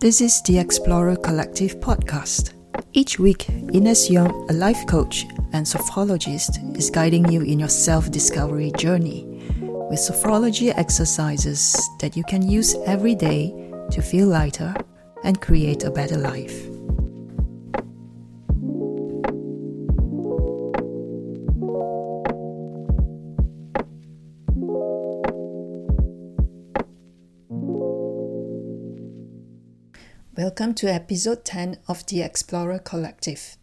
This is the Explorer Collective podcast. Each week, Ines Yong, a life coach and sophrologist, is guiding you in your self discovery journey with sophrology exercises that you can use every day to feel lighter and create a better life. Welcome to episode 10 of the Explorer Collective.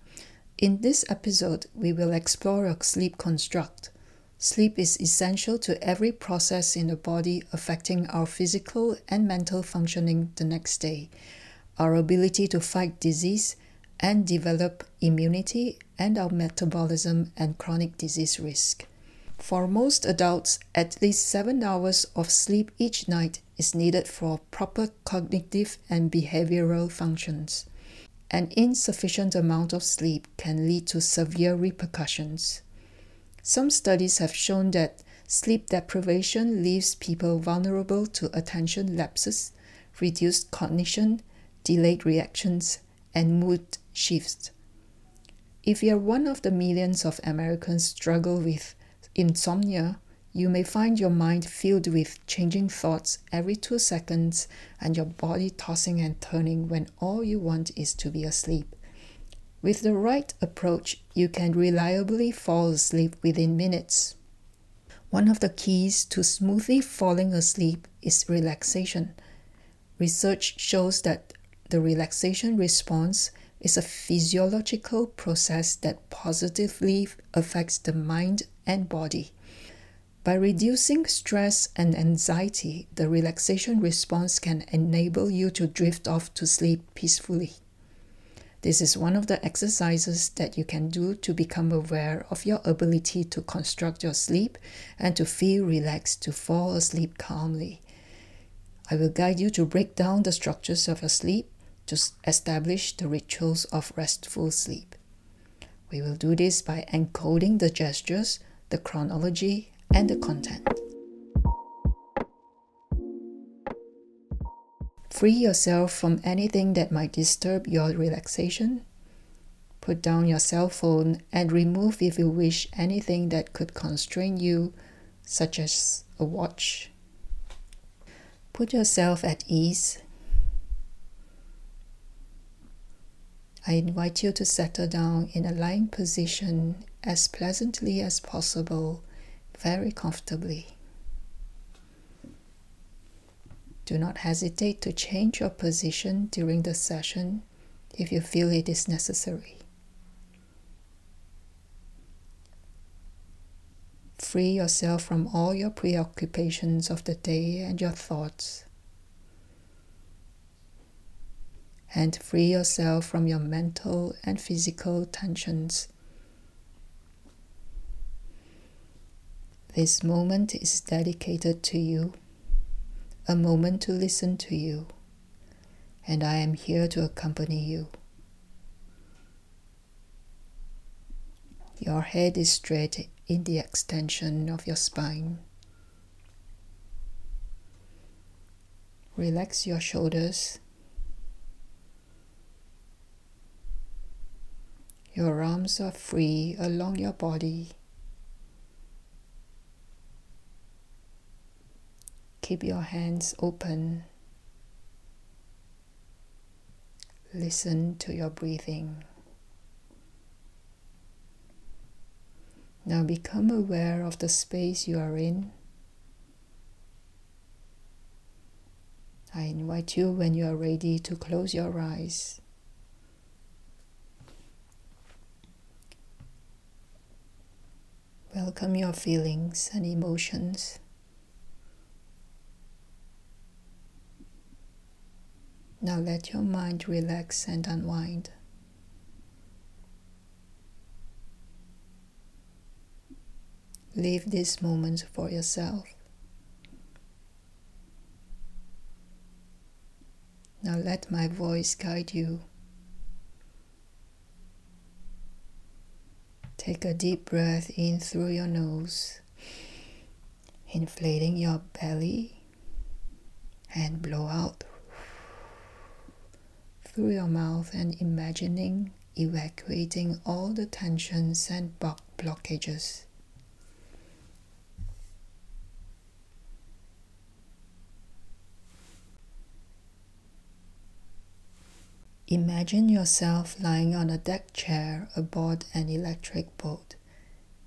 In this episode, we will explore a sleep construct. Sleep is essential to every process in the body affecting our physical and mental functioning the next day, our ability to fight disease and develop immunity, and our metabolism and chronic disease risk. For most adults, at least seven hours of sleep each night is needed for proper cognitive and behavioral functions. An insufficient amount of sleep can lead to severe repercussions. Some studies have shown that sleep deprivation leaves people vulnerable to attention lapses, reduced cognition, delayed reactions, and mood shifts. If you're one of the millions of Americans struggle with insomnia, you may find your mind filled with changing thoughts every two seconds and your body tossing and turning when all you want is to be asleep. With the right approach, you can reliably fall asleep within minutes. One of the keys to smoothly falling asleep is relaxation. Research shows that the relaxation response is a physiological process that positively affects the mind and body. By reducing stress and anxiety, the relaxation response can enable you to drift off to sleep peacefully. This is one of the exercises that you can do to become aware of your ability to construct your sleep and to feel relaxed to fall asleep calmly. I will guide you to break down the structures of your sleep to establish the rituals of restful sleep. We will do this by encoding the gestures, the chronology, and the content. Free yourself from anything that might disturb your relaxation. Put down your cell phone and remove, if you wish, anything that could constrain you, such as a watch. Put yourself at ease I invite you to settle down in a lying position as pleasantly as possible, very comfortably. Do not hesitate to change your position during the session if you feel it is necessary. Free yourself from all your preoccupations of the day and your thoughts. and free yourself from your mental and physical tensions. This moment is dedicated to you, a moment to listen to you, and I am here to accompany you. Your head is straight in the extension of your spine. Relax your shoulders Your arms are free along your body. Keep your hands open. Listen to your breathing. Now become aware of the space you are in. I invite you when you are ready to close your eyes. Welcome your feelings and emotions. Now let your mind relax and unwind. Leave this moment for yourself. Now let my voice guide you. Take a deep breath in through your nose, inflating your belly, and blow out. Through your mouth and imagining evacuating all the tensions and blockages. Imagine yourself lying on a deck chair aboard an electric boat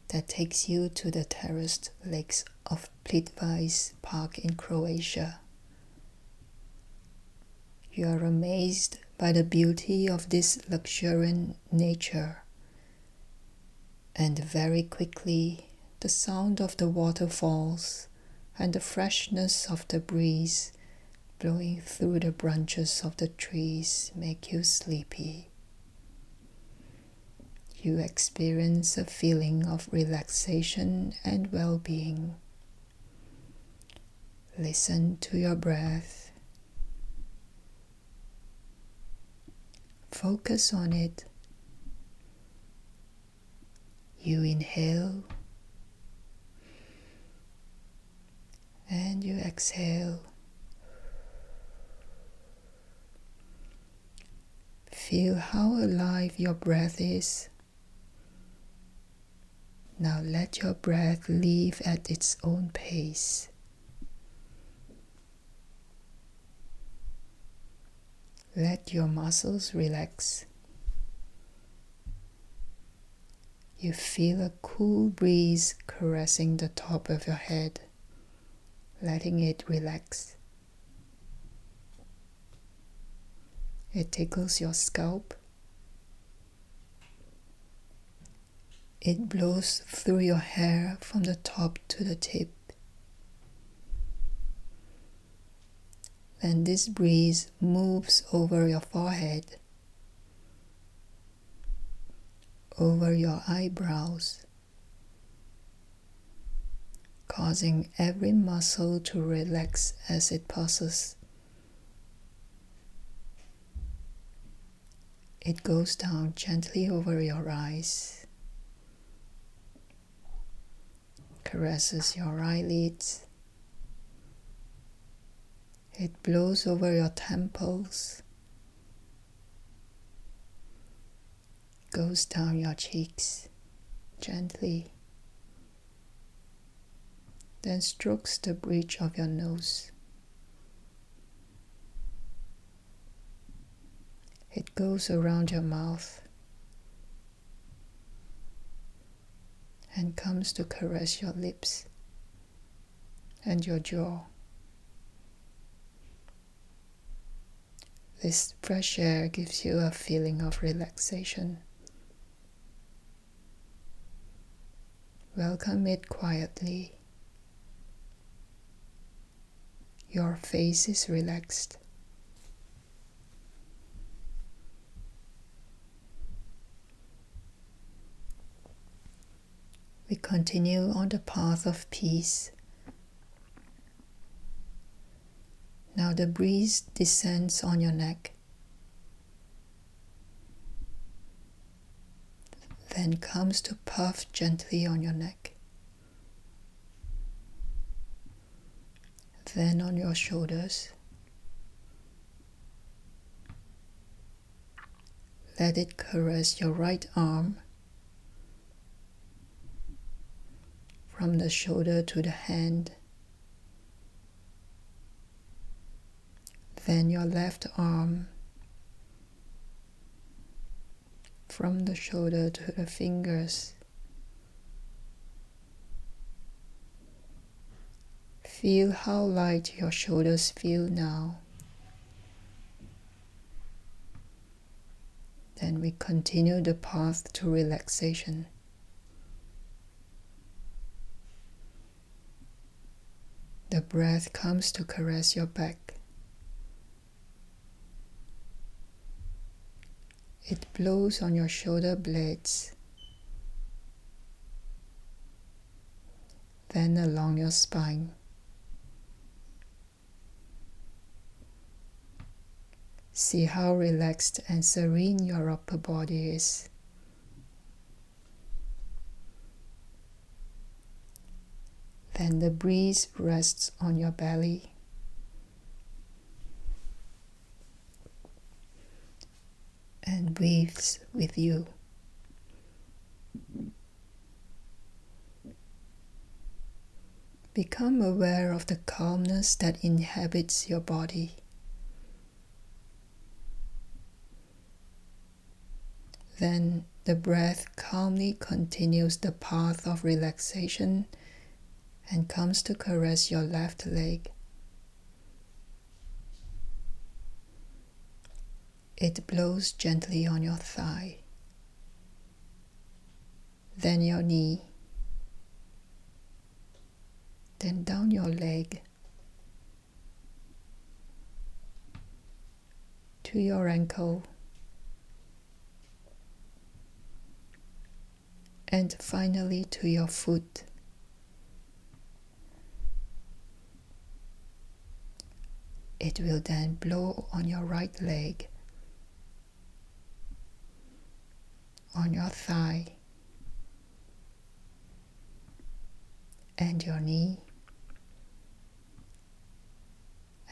that takes you to the terraced lakes of Plitvice Park in Croatia. You are amazed by the beauty of this luxuriant nature, and very quickly the sound of the waterfalls and the freshness of the breeze blowing through the branches of the trees make you sleepy. You experience a feeling of relaxation and well being. Listen to your breath. Focus on it. You inhale and you exhale. Feel how alive your breath is. Now let your breath leave at its own pace. Let your muscles relax. You feel a cool breeze caressing the top of your head, letting it relax. It tickles your scalp. It blows through your hair from the top to the tip. Then this breeze moves over your forehead, over your eyebrows, causing every muscle to relax as it passes. It goes down gently over your eyes, caresses your eyelids. It blows over your temples, goes down your cheeks gently, then strokes the bridge of your nose. It goes around your mouth and comes to caress your lips and your jaw. This fresh air gives you a feeling of relaxation. Welcome it quietly. Your face is relaxed. we continue on the path of peace. Now the breeze descends on your neck, then comes to puff gently on your neck, then on your shoulders. Let it caress your right arm from the shoulder to the hand. Then your left arm from the shoulder to the fingers. Feel how light your shoulders feel now. Then we continue the path to relaxation. The breath comes to caress your back. It blows on your shoulder blades, then along your spine. See how relaxed and serene your upper body is. Then the breeze rests on your belly. And with you. Become aware of the calmness that inhabits your body. Then the breath calmly continues the path of relaxation and comes to caress your left leg. It blows gently on your thigh, then your knee, then down your leg. To your ankle, and finally to your foot. It will then blow on your right leg on your thigh and your knee,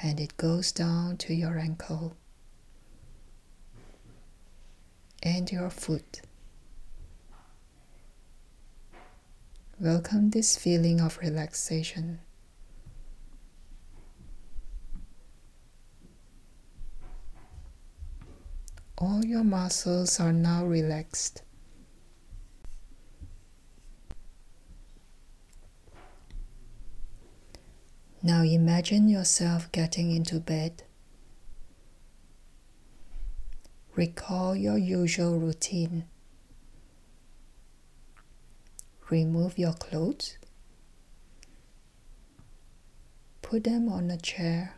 and it goes down to your ankle and your foot. Welcome this feeling of relaxation. All your muscles are now relaxed. Now imagine yourself getting into bed. Recall your usual routine. Remove your clothes. Put them on a chair.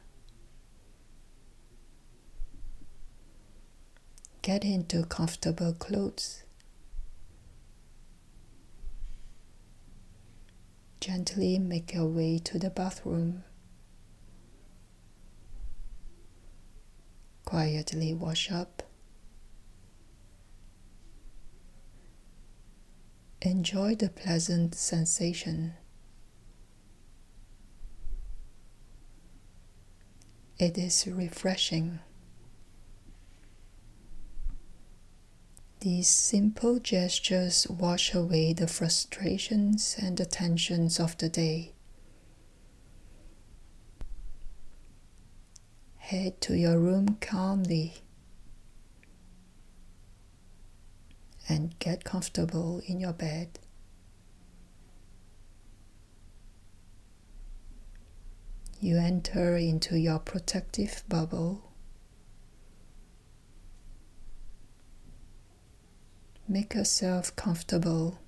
Get into comfortable clothes. Gently make your way to the bathroom. Quietly wash up. Enjoy the pleasant sensation. It is refreshing. These simple gestures wash away the frustrations and the tensions of the day. Head to your room calmly and get comfortable in your bed. You enter into your protective bubble Make yourself comfortable.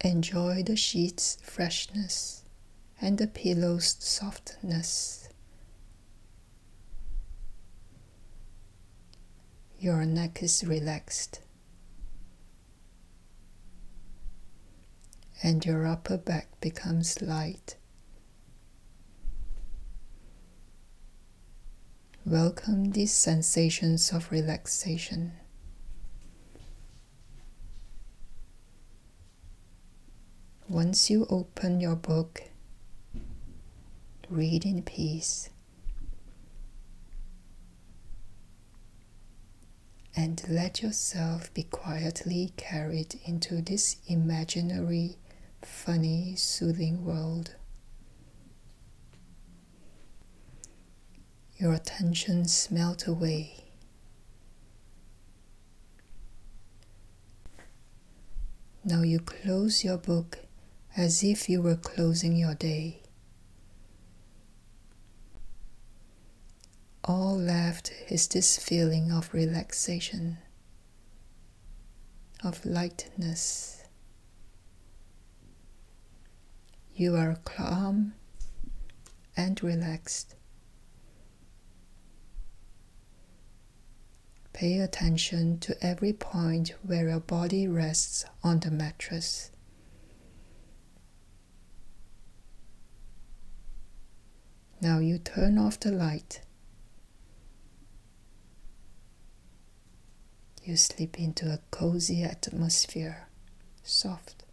Enjoy the sheet's freshness and the pillow's softness. Your neck is relaxed, and your upper back becomes light. Welcome these sensations of relaxation. Once you open your book, read in peace. And let yourself be quietly carried into this imaginary, funny, soothing world. Your attentions melt away. Now you close your book as if you were closing your day. All left is this feeling of relaxation, of lightness. You are calm and relaxed. Pay attention to every point where your body rests on the mattress. Now you turn off the light. You slip into a cozy atmosphere, soft.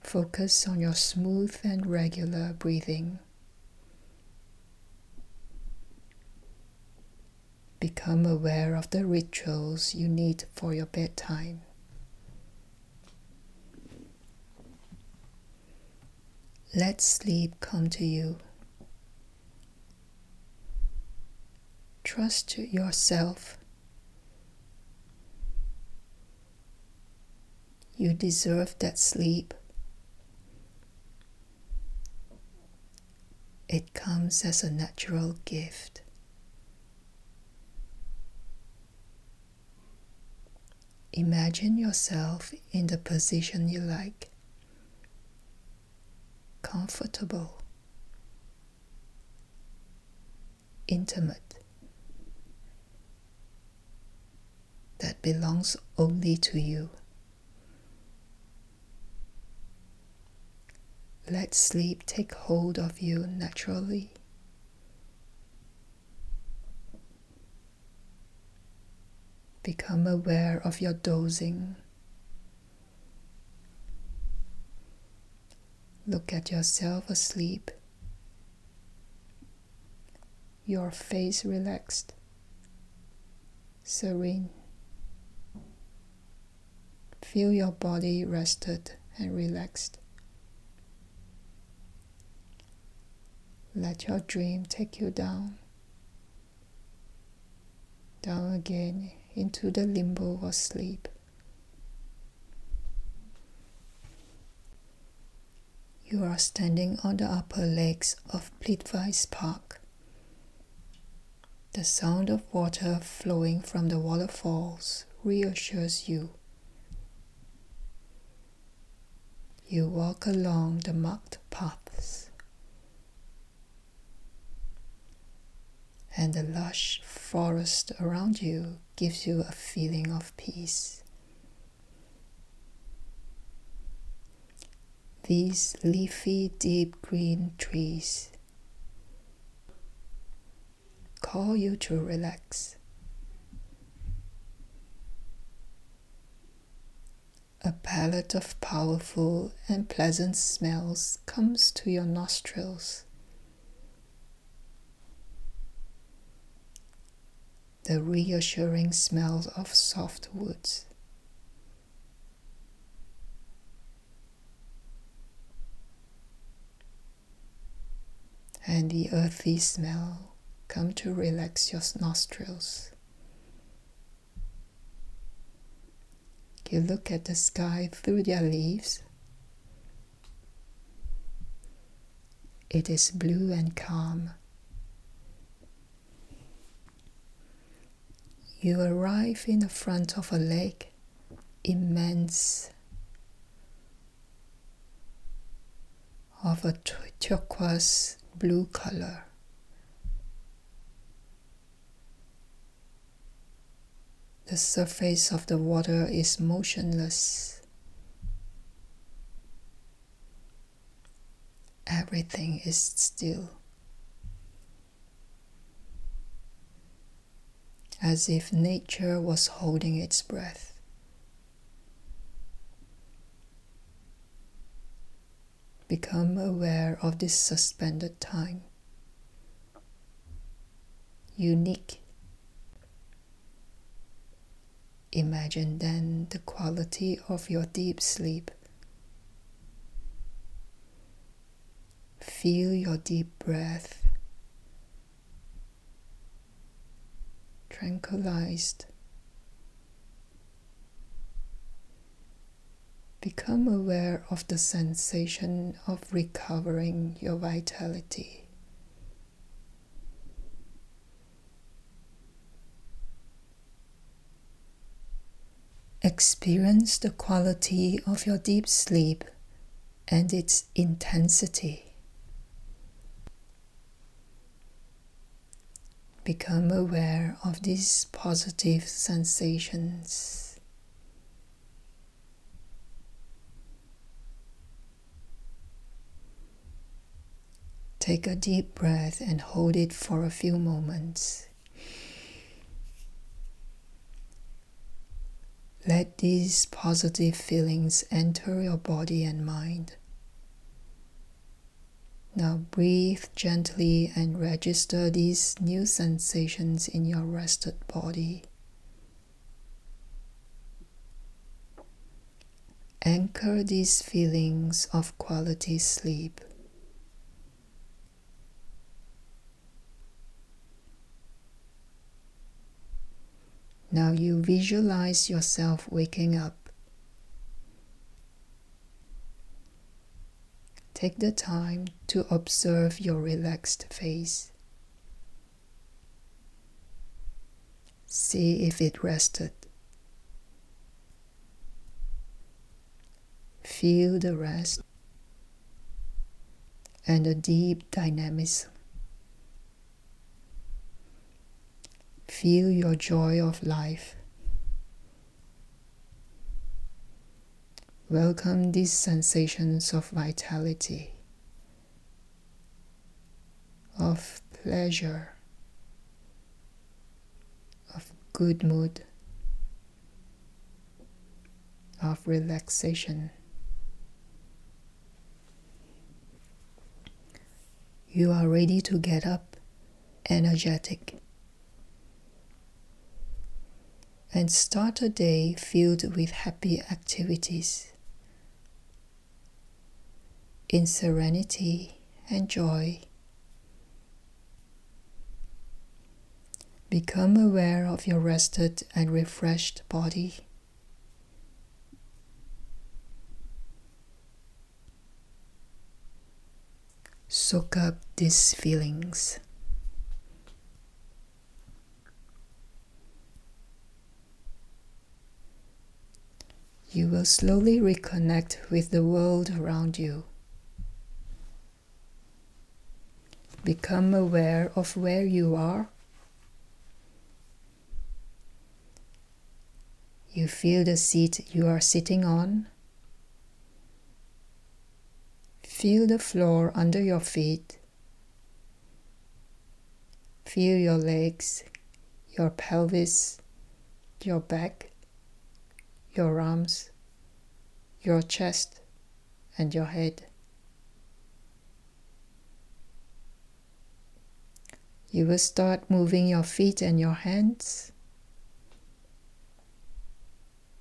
Focus on your smooth and regular breathing. Become aware of the rituals you need for your bedtime. Let sleep come to you. Trust yourself. You deserve that sleep. It comes as a natural gift. Imagine yourself in the position you like, comfortable, intimate, that belongs only to you. Let sleep take hold of you naturally. Become aware of your dozing. Look at yourself asleep, your face relaxed, serene. Feel your body rested and relaxed. Let your dream take you down, down again into the limbo of sleep. You are standing on the upper lakes of Plitvice Park. The sound of water flowing from the waterfalls reassures you. You walk along the marked and the lush forest around you gives you a feeling of peace. These leafy, deep green trees call you to relax. A palette of powerful and pleasant smells comes to your nostrils. The reassuring smell of soft woods. And the earthy smell come to relax your nostrils. You look at the sky through their leaves. It is blue and calm. You arrive in the front of a lake, immense, of a turquoise blue color. The surface of the water is motionless. Everything is still. As if nature was holding its breath. Become aware of this suspended time. Unique. Imagine then the quality of your deep sleep. Feel your deep breath tranquilized. Become aware of the sensation of recovering your vitality. Experience the quality of your deep sleep and its intensity. Become aware of these positive sensations. Take a deep breath and hold it for a few moments. Let these positive feelings enter your body and mind. Now breathe gently and register these new sensations in your rested body. Anchor these feelings of quality sleep. Now you visualize yourself waking up. Take the time to observe your relaxed face. See if it rested. Feel the rest and the deep dynamism. Feel your joy of life. Welcome these sensations of vitality, of pleasure, of good mood, of relaxation. You are ready to get up, energetic and start a day filled with happy activities. In serenity and joy, become aware of your rested and refreshed body. Soak up these feelings. you will slowly reconnect with the world around you. Become aware of where you are. You feel the seat you are sitting on. Feel the floor under your feet. Feel your legs, your pelvis, your back your arms, your chest, and your head. You will start moving your feet and your hands.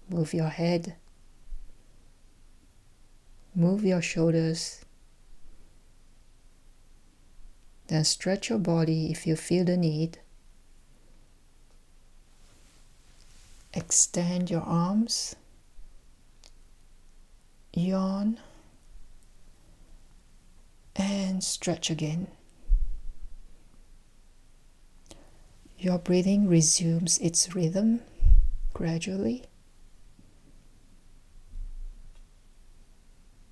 Move your head. Move your shoulders. Then stretch your body if you feel the need. Extend your arms. Yawn. And stretch again. Your breathing resumes its rhythm gradually.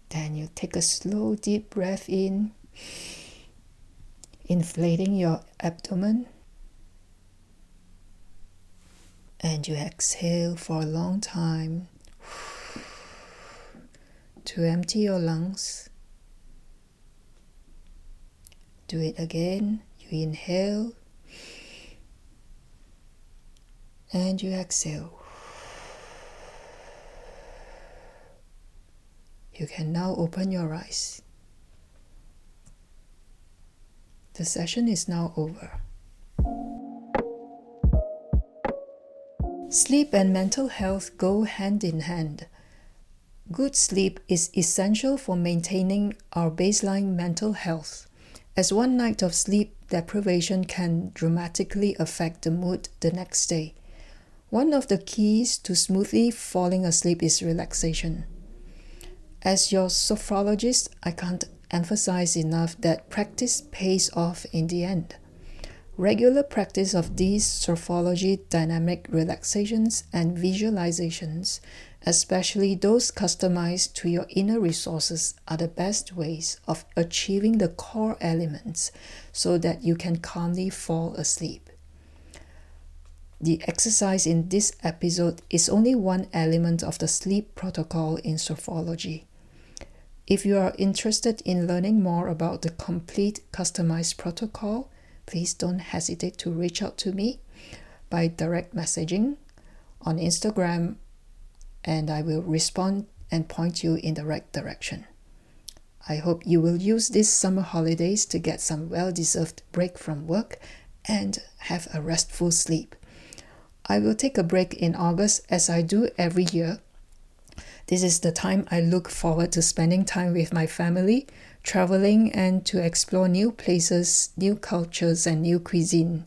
Then you take a slow, deep breath in, inflating your abdomen. and you exhale for a long time to empty your lungs. Do it again. You inhale and you exhale. You can now open your eyes. The session is now over. Sleep and mental health go hand in hand. Good sleep is essential for maintaining our baseline mental health, as one night of sleep deprivation can dramatically affect the mood the next day. One of the keys to smoothly falling asleep is relaxation. As your sophrologist, I can't emphasize enough that practice pays off in the end. Regular practice of these sophrology dynamic relaxations and visualizations, especially those customized to your inner resources, are the best ways of achieving the core elements so that you can calmly fall asleep. The exercise in this episode is only one element of the sleep protocol in sophrology. If you are interested in learning more about the complete customized protocol, please don't hesitate to reach out to me by direct messaging on Instagram and I will respond and point you in the right direction. I hope you will use these summer holidays to get some well deserved break from work and have a restful sleep. I will take a break in August as I do every year. This is the time I look forward to spending time with my family, traveling, and to explore new places, new cultures, and new cuisine.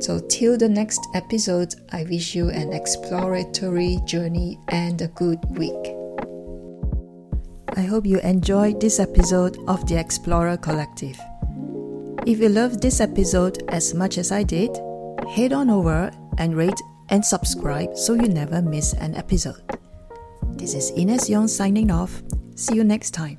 So, till the next episode, I wish you an exploratory journey and a good week. I hope you enjoyed this episode of the Explorer Collective. If you loved this episode as much as I did, head on over and rate and subscribe so you never miss an episode. This is Ines Yong signing off. See you next time.